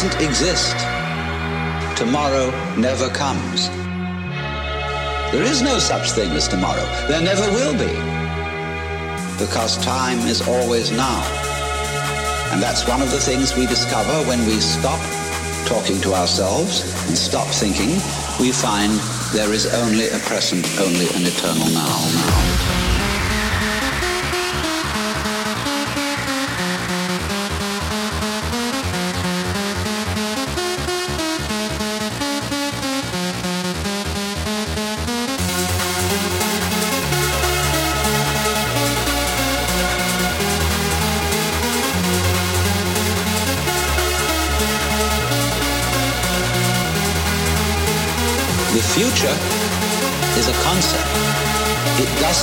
doesn't exist. Tomorrow never comes. There is no such thing as tomorrow. There never will be. Because time is always now. And that's one of the things we discover when we stop talking to ourselves and stop thinking. We find there is only a present, only an eternal now. now.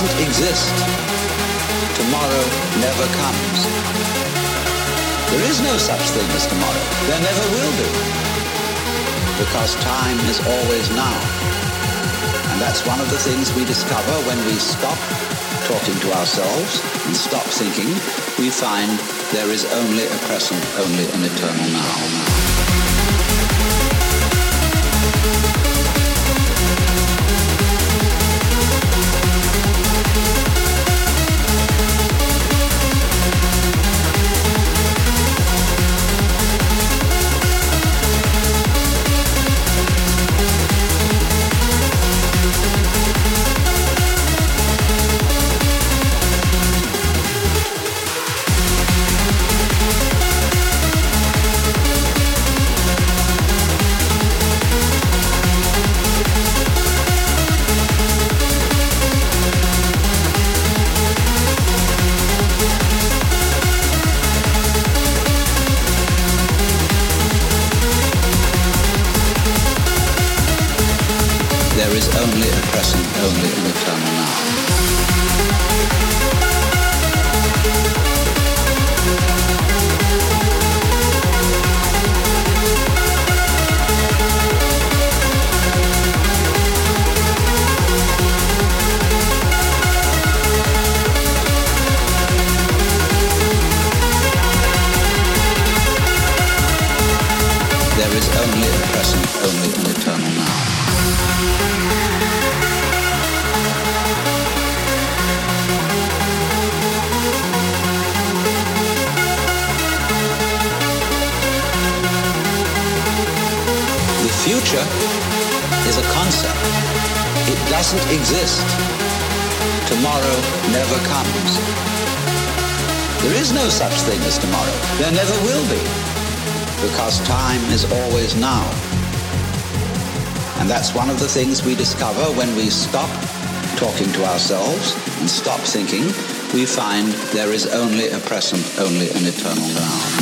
Doesn't exist. Tomorrow never comes. There is no such thing as tomorrow. There never will be. Because time is always now. And that's one of the things we discover when we stop talking to ourselves and stop thinking. We find there is only a present, only an eternal now. One of the things we discover when we stop talking to ourselves and stop thinking. We find there is only a present, only an eternal now.